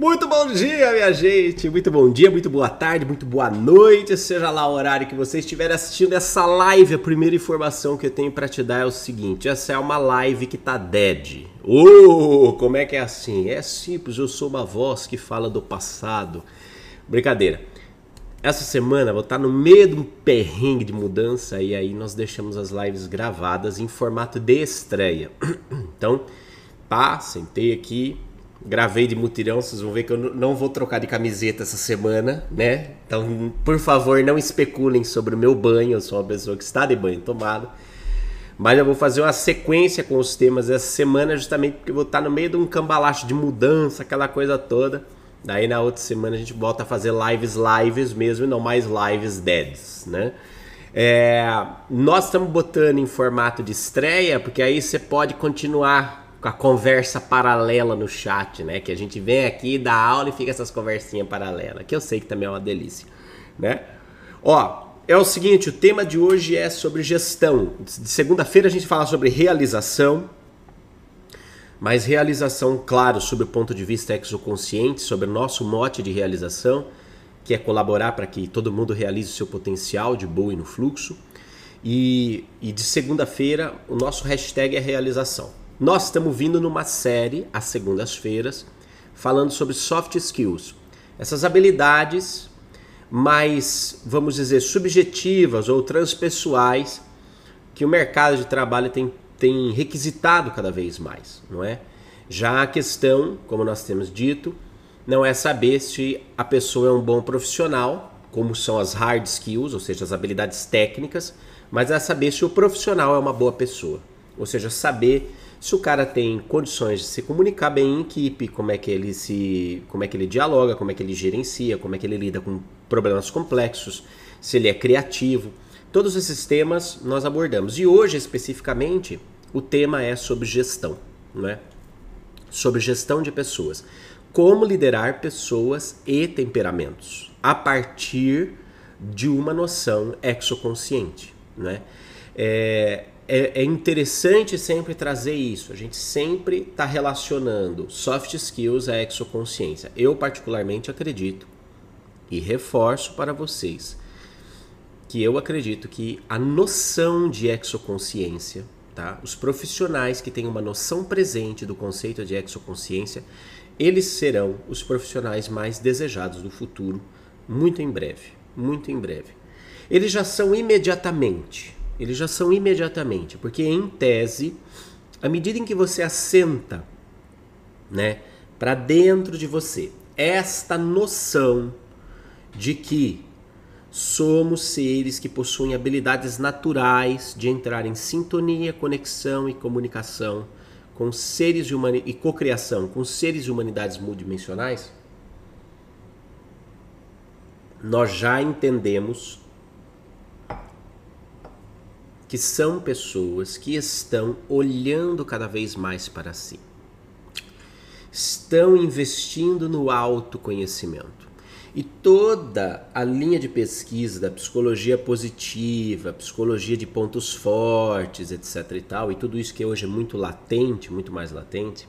Muito bom dia, minha gente! Muito bom dia, muito boa tarde, muito boa noite, seja lá o horário que você estiver assistindo essa live. A primeira informação que eu tenho para te dar é o seguinte: essa é uma live que tá dead. Oh, como é que é assim? É simples, eu sou uma voz que fala do passado. Brincadeira. Essa semana vou estar no meio de um perrengue de mudança e aí nós deixamos as lives gravadas em formato de estreia. Então, pá, sentei aqui, gravei de mutirão, vocês vão ver que eu não vou trocar de camiseta essa semana, né? Então, por favor, não especulem sobre o meu banho, eu sou uma pessoa que está de banho tomado. Mas eu vou fazer uma sequência com os temas essa semana, justamente porque eu vou estar no meio de um cambalacho de mudança, aquela coisa toda. Daí na outra semana a gente volta a fazer lives lives mesmo e não mais lives deads, né? É, nós estamos botando em formato de estreia, porque aí você pode continuar com a conversa paralela no chat, né? Que a gente vem aqui, dá aula e fica essas conversinhas paralelas, que eu sei que também é uma delícia, né? Ó, é o seguinte, o tema de hoje é sobre gestão. De segunda-feira a gente fala sobre realização, mas realização, claro, sob o ponto de vista exoconsciente, sobre o nosso mote de realização, que é colaborar para que todo mundo realize o seu potencial de boa e no fluxo. E, e de segunda-feira, o nosso hashtag é realização. Nós estamos vindo numa série, às segundas-feiras, falando sobre soft skills. Essas habilidades mais, vamos dizer, subjetivas ou transpessoais que o mercado de trabalho tem, tem requisitado cada vez mais, não é? Já a questão, como nós temos dito, não é saber se a pessoa é um bom profissional, como são as hard skills, ou seja, as habilidades técnicas, mas é saber se o profissional é uma boa pessoa. Ou seja, saber se o cara tem condições de se comunicar bem em equipe, como é que ele se, como é que ele dialoga, como é que ele gerencia, como é que ele lida com problemas complexos, se ele é criativo. Todos esses temas nós abordamos. E hoje especificamente o tema é sobre gestão, não é? Sobre gestão de pessoas. Como liderar pessoas e temperamentos a partir de uma noção exoconsciente, né? É, é, é interessante sempre trazer isso. A gente sempre está relacionando soft skills à exoconsciência. Eu, particularmente, acredito e reforço para vocês que eu acredito que a noção de exoconsciência, tá? os profissionais que têm uma noção presente do conceito de exoconsciência, eles serão os profissionais mais desejados do futuro, muito em breve. Muito em breve. Eles já são imediatamente eles já são imediatamente, porque em tese, à medida em que você assenta, né, para dentro de você, esta noção de que somos seres que possuem habilidades naturais de entrar em sintonia, conexão e comunicação com seres de e cocriação com seres de humanidades multidimensionais, nós já entendemos que são pessoas que estão olhando cada vez mais para si. Estão investindo no autoconhecimento. E toda a linha de pesquisa da psicologia positiva, psicologia de pontos fortes, etc e tal, e tudo isso que hoje é muito latente, muito mais latente,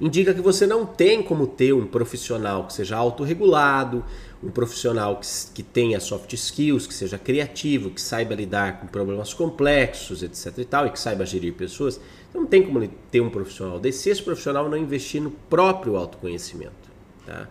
indica que você não tem como ter um profissional que seja autorregulado, um profissional que, que tenha soft skills, que seja criativo, que saiba lidar com problemas complexos, etc e tal, e que saiba gerir pessoas. Então não tem como ter um profissional desse se esse profissional não investir no próprio autoconhecimento. Tá?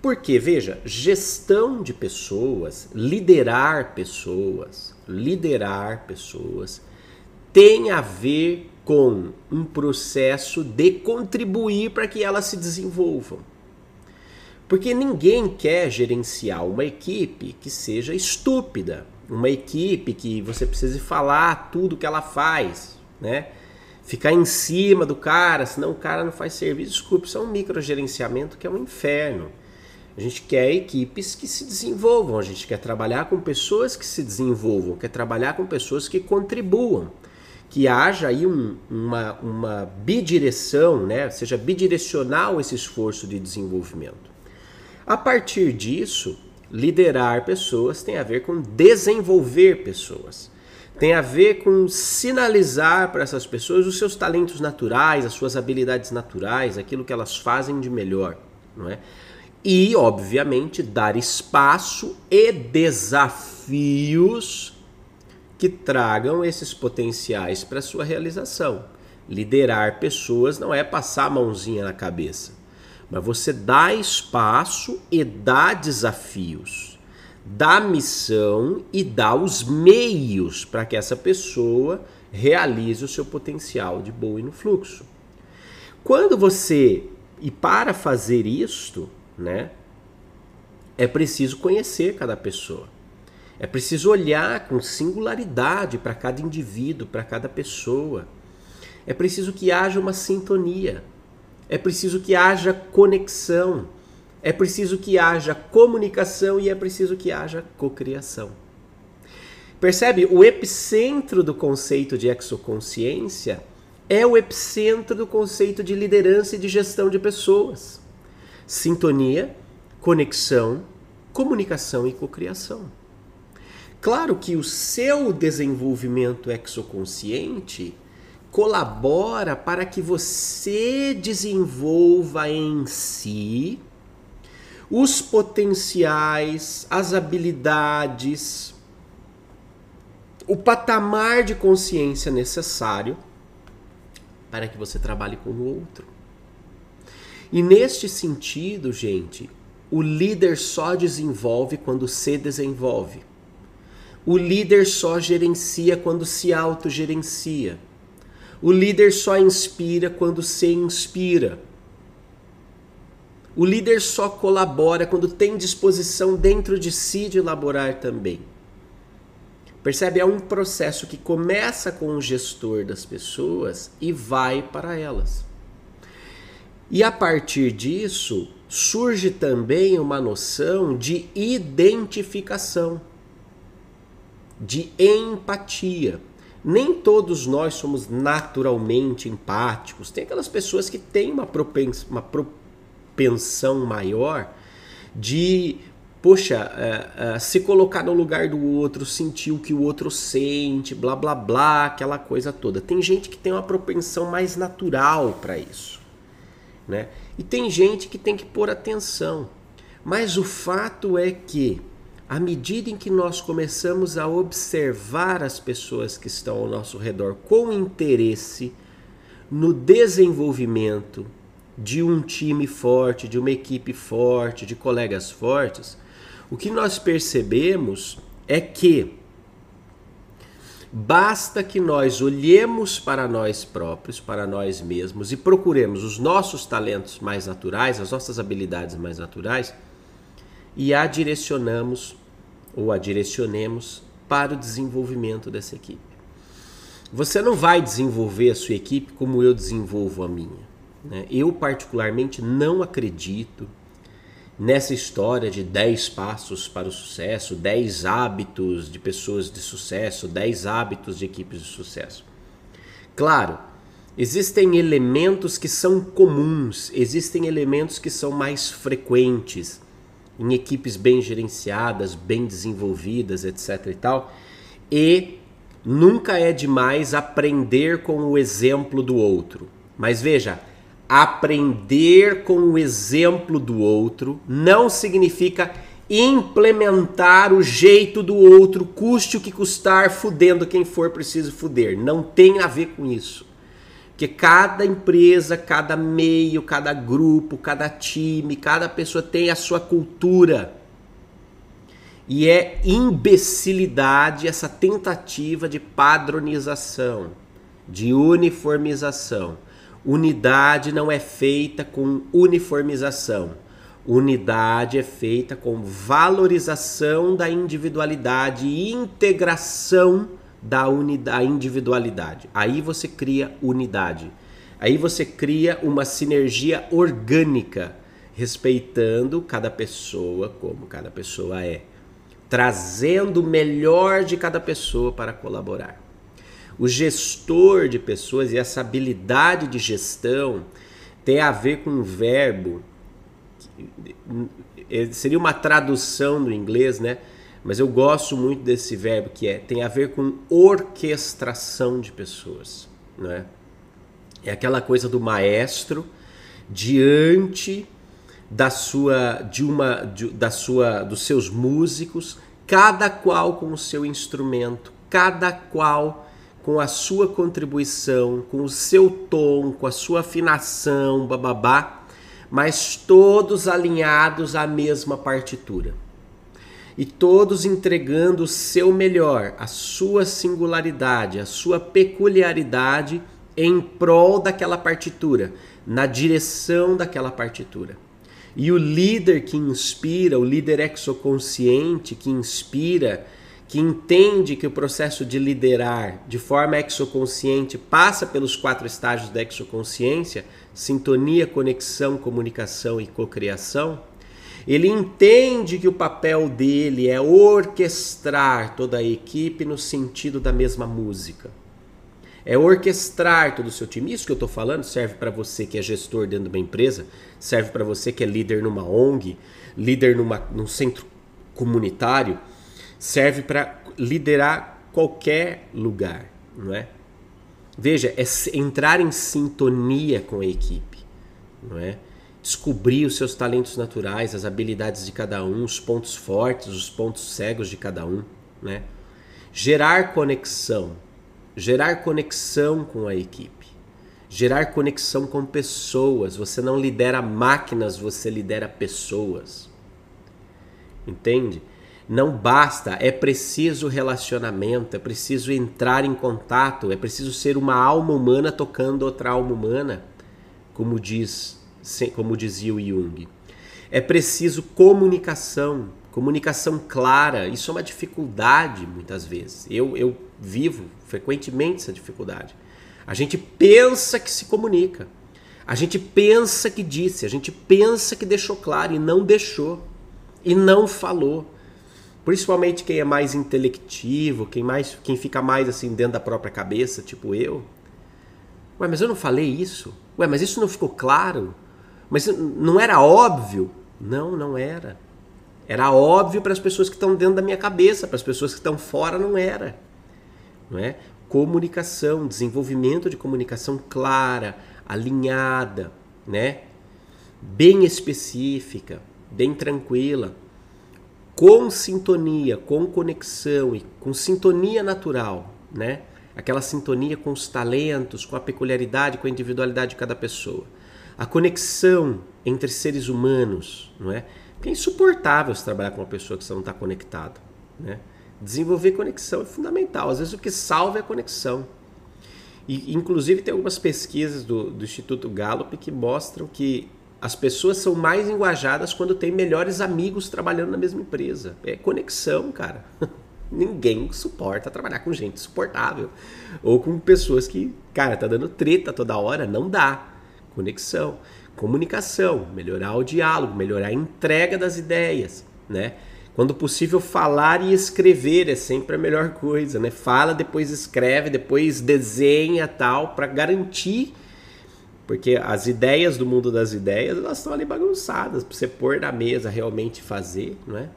Porque, veja, gestão de pessoas, liderar pessoas, liderar pessoas, tem a ver com um processo de contribuir para que elas se desenvolvam. Porque ninguém quer gerenciar uma equipe que seja estúpida, uma equipe que você precise falar tudo que ela faz, né? Ficar em cima do cara, senão o cara não faz serviço. Desculpe, isso é um microgerenciamento que é um inferno. A gente quer equipes que se desenvolvam, a gente quer trabalhar com pessoas que se desenvolvam, quer trabalhar com pessoas que contribuam que haja aí um, uma, uma bidireção, né? seja bidirecional esse esforço de desenvolvimento. A partir disso, liderar pessoas tem a ver com desenvolver pessoas. tem a ver com sinalizar para essas pessoas os seus talentos naturais, as suas habilidades naturais, aquilo que elas fazem de melhor, não é? E, obviamente, dar espaço e desafios que tragam esses potenciais para sua realização. Liderar pessoas não é passar a mãozinha na cabeça, mas você dá espaço e dá desafios dá missão e dá os meios para que essa pessoa realize o seu potencial de boa e no fluxo. Quando você e para fazer isto, né, é preciso conhecer cada pessoa. É preciso olhar com singularidade para cada indivíduo, para cada pessoa. É preciso que haja uma sintonia. É preciso que haja conexão. É preciso que haja comunicação e é preciso que haja cocriação. Percebe? O epicentro do conceito de exoconsciência é o epicentro do conceito de liderança e de gestão de pessoas. Sintonia, conexão, comunicação e cocriação. Claro que o seu desenvolvimento exoconsciente colabora para que você desenvolva em si os potenciais, as habilidades, o patamar de consciência necessário para que você trabalhe com o outro. E neste sentido, gente, o líder só desenvolve quando se desenvolve. O líder só gerencia quando se autogerencia. O líder só inspira quando se inspira. O líder só colabora quando tem disposição dentro de si de elaborar também. Percebe? É um processo que começa com o gestor das pessoas e vai para elas. E a partir disso, surge também uma noção de identificação, de empatia. Nem todos nós somos naturalmente empáticos. Tem aquelas pessoas que têm uma propensão, uma propensão pensão maior de, poxa, uh, uh, se colocar no lugar do outro, sentir o que o outro sente, blá blá blá, aquela coisa toda. Tem gente que tem uma propensão mais natural para isso, né? E tem gente que tem que pôr atenção. Mas o fato é que, à medida em que nós começamos a observar as pessoas que estão ao nosso redor com interesse no desenvolvimento de um time forte, de uma equipe forte, de colegas fortes, o que nós percebemos é que basta que nós olhemos para nós próprios, para nós mesmos e procuremos os nossos talentos mais naturais, as nossas habilidades mais naturais e a direcionamos ou a direcionemos para o desenvolvimento dessa equipe. Você não vai desenvolver a sua equipe como eu desenvolvo a minha. Né? Eu, particularmente, não acredito nessa história de 10 passos para o sucesso, 10 hábitos de pessoas de sucesso, 10 hábitos de equipes de sucesso. Claro, existem elementos que são comuns, existem elementos que são mais frequentes em equipes bem gerenciadas, bem desenvolvidas, etc e tal. E nunca é demais aprender com o exemplo do outro. Mas veja, aprender com o exemplo do outro não significa implementar o jeito do outro, custe o que custar, fudendo quem for preciso fuder. Não tem a ver com isso. Porque cada empresa, cada meio, cada grupo, cada time, cada pessoa tem a sua cultura. E é imbecilidade essa tentativa de padronização, de uniformização. Unidade não é feita com uniformização. Unidade é feita com valorização da individualidade e integração da, unidade, individualidade. Aí você cria unidade. Aí você cria uma sinergia orgânica, respeitando cada pessoa como cada pessoa é, trazendo o melhor de cada pessoa para colaborar. O gestor de pessoas e essa habilidade de gestão tem a ver com um verbo, seria uma tradução do inglês, né? Mas eu gosto muito desse verbo que é tem a ver com orquestração de pessoas, não é? É aquela coisa do maestro diante da sua de uma de, da sua dos seus músicos, cada qual com o seu instrumento, cada qual com a sua contribuição, com o seu tom, com a sua afinação, bababá, mas todos alinhados à mesma partitura e todos entregando o seu melhor, a sua singularidade, a sua peculiaridade em prol daquela partitura, na direção daquela partitura. E o líder que inspira, o líder exoconsciente que inspira, que entende que o processo de liderar de forma exoconsciente passa pelos quatro estágios da exoconsciência: sintonia, conexão, comunicação e cocriação ele entende que o papel dele é orquestrar toda a equipe no sentido da mesma música. É orquestrar todo o seu time. Isso que eu estou falando serve para você que é gestor dentro de uma empresa, serve para você que é líder numa ONG, líder numa, num centro comunitário, serve para liderar qualquer lugar, não é? Veja, é entrar em sintonia com a equipe, não é? Descobrir os seus talentos naturais, as habilidades de cada um, os pontos fortes, os pontos cegos de cada um, né? Gerar conexão, gerar conexão com a equipe, gerar conexão com pessoas. Você não lidera máquinas, você lidera pessoas. Entende? Não basta, é preciso relacionamento, é preciso entrar em contato, é preciso ser uma alma humana tocando outra alma humana, como diz como dizia o Jung. É preciso comunicação, comunicação clara. Isso é uma dificuldade muitas vezes. Eu, eu vivo frequentemente essa dificuldade. A gente pensa que se comunica. A gente pensa que disse, a gente pensa que deixou claro e não deixou. E não falou. Principalmente quem é mais intelectivo, quem mais quem fica mais assim dentro da própria cabeça, tipo eu. Ué, mas eu não falei isso? Ué, mas isso não ficou claro? Mas não era óbvio? Não, não era. Era óbvio para as pessoas que estão dentro da minha cabeça, para as pessoas que estão fora não era. Não é? Comunicação, desenvolvimento de comunicação clara, alinhada, né? Bem específica, bem tranquila, com sintonia, com conexão e com sintonia natural, né? Aquela sintonia com os talentos, com a peculiaridade, com a individualidade de cada pessoa a conexão entre seres humanos, não é? Porque é insuportável se trabalhar com uma pessoa que você não está conectado, né? Desenvolver conexão é fundamental. Às vezes o que salva é a conexão. E, inclusive, tem algumas pesquisas do, do Instituto Gallup que mostram que as pessoas são mais engajadas quando têm melhores amigos trabalhando na mesma empresa. É conexão, cara. Ninguém suporta trabalhar com gente insuportável. Ou com pessoas que, cara, tá dando treta toda hora. Não dá conexão, comunicação, melhorar o diálogo, melhorar a entrega das ideias, né? Quando possível, falar e escrever é sempre a melhor coisa, né? Fala, depois escreve, depois desenha tal, para garantir, porque as ideias do mundo das ideias elas estão ali bagunçadas para você pôr na mesa realmente fazer, não é?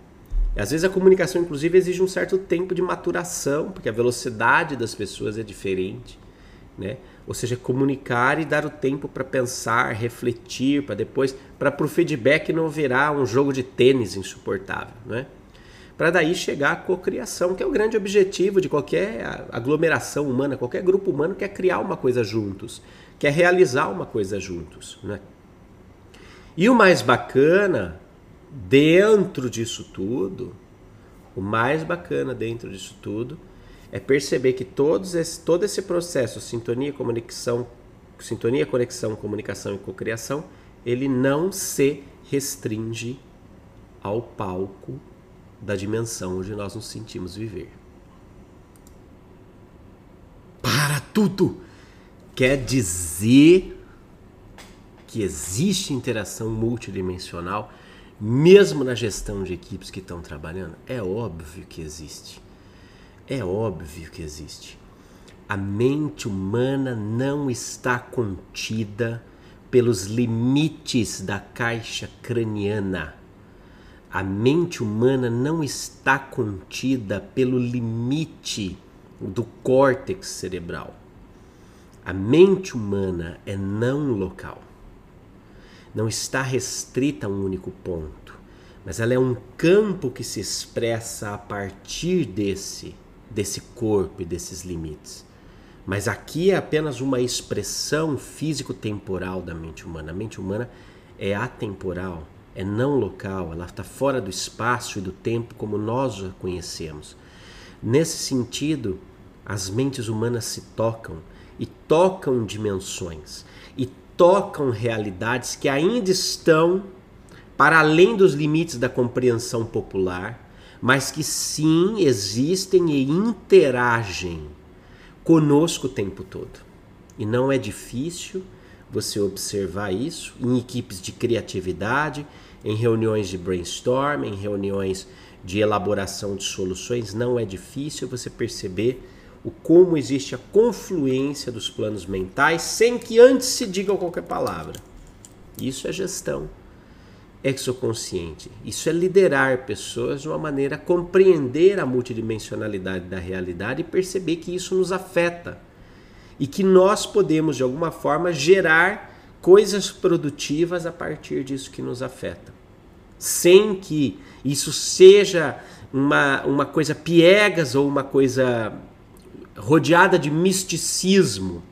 E às vezes a comunicação, inclusive, exige um certo tempo de maturação, porque a velocidade das pessoas é diferente, né? Ou seja, comunicar e dar o tempo para pensar, refletir, para depois, para o feedback não virar um jogo de tênis insuportável, né? Para daí chegar à cocriação, que é o grande objetivo de qualquer aglomeração humana, qualquer grupo humano quer criar uma coisa juntos, quer realizar uma coisa juntos, né? E o mais bacana dentro disso tudo, o mais bacana dentro disso tudo é perceber que todos esse, todo esse processo, sintonia, conexão, sintonia, conexão, comunicação e cocriação, ele não se restringe ao palco da dimensão onde nós nos sentimos viver. Para tudo! Quer dizer que existe interação multidimensional mesmo na gestão de equipes que estão trabalhando? É óbvio que existe. É óbvio que existe. A mente humana não está contida pelos limites da caixa craniana. A mente humana não está contida pelo limite do córtex cerebral. A mente humana é não local. Não está restrita a um único ponto, mas ela é um campo que se expressa a partir desse desse corpo e desses limites. Mas aqui é apenas uma expressão físico-temporal da mente humana. A mente humana é atemporal, é não local, ela está fora do espaço e do tempo como nós a conhecemos. Nesse sentido, as mentes humanas se tocam e tocam dimensões e tocam realidades que ainda estão para além dos limites da compreensão popular, mas que sim existem e interagem conosco o tempo todo. E não é difícil você observar isso em equipes de criatividade, em reuniões de brainstorm, em reuniões de elaboração de soluções, não é difícil você perceber o como existe a confluência dos planos mentais sem que antes se diga qualquer palavra. Isso é gestão exoconsciente. Isso é liderar pessoas de uma maneira a compreender a multidimensionalidade da realidade e perceber que isso nos afeta e que nós podemos de alguma forma gerar coisas produtivas a partir disso que nos afeta, sem que isso seja uma, uma coisa piegas ou uma coisa rodeada de misticismo,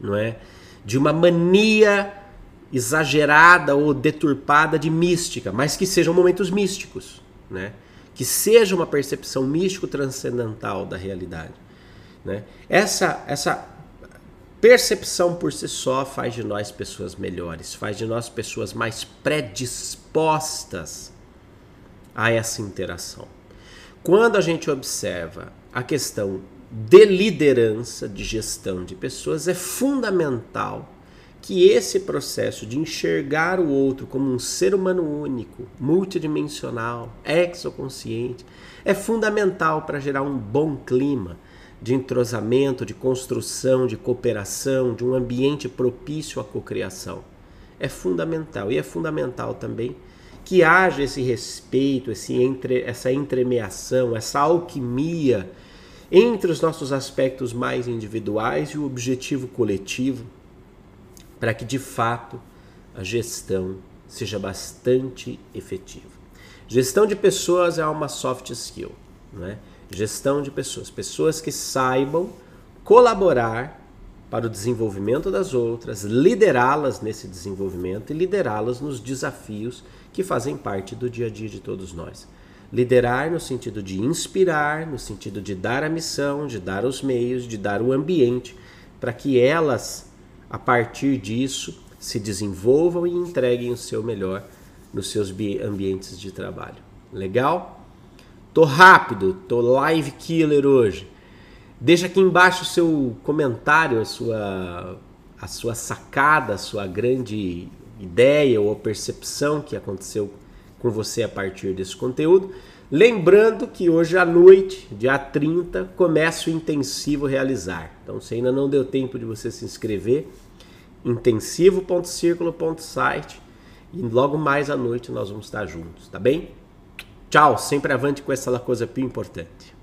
não é? De uma mania exagerada ou deturpada de mística, mas que sejam momentos místicos, né? Que seja uma percepção místico transcendental da realidade, né? Essa essa percepção por si só faz de nós pessoas melhores, faz de nós pessoas mais predispostas a essa interação. Quando a gente observa a questão de liderança, de gestão de pessoas, é fundamental que esse processo de enxergar o outro como um ser humano único, multidimensional, exoconsciente, é fundamental para gerar um bom clima de entrosamento, de construção, de cooperação, de um ambiente propício à cocriação. É fundamental. E é fundamental também que haja esse respeito, esse entre, essa entremeação, essa alquimia entre os nossos aspectos mais individuais e o objetivo coletivo, para que de fato a gestão seja bastante efetiva. Gestão de pessoas é uma soft skill, não é? Gestão de pessoas, pessoas que saibam colaborar para o desenvolvimento das outras, liderá-las nesse desenvolvimento e liderá-las nos desafios que fazem parte do dia a dia de todos nós. Liderar no sentido de inspirar, no sentido de dar a missão, de dar os meios, de dar o ambiente para que elas, a partir disso, se desenvolvam e entreguem o seu melhor nos seus ambientes de trabalho. Legal? Tô rápido, tô live killer hoje. Deixa aqui embaixo o seu comentário, a sua, a sua sacada, a sua grande ideia ou percepção que aconteceu com você a partir desse conteúdo. Lembrando que hoje à noite, dia 30, começa o intensivo realizar. Então, se ainda não deu tempo de você se inscrever, intensivo.circulo.site e logo mais à noite nós vamos estar juntos, tá bem? Tchau, sempre avante com essa coisa importante.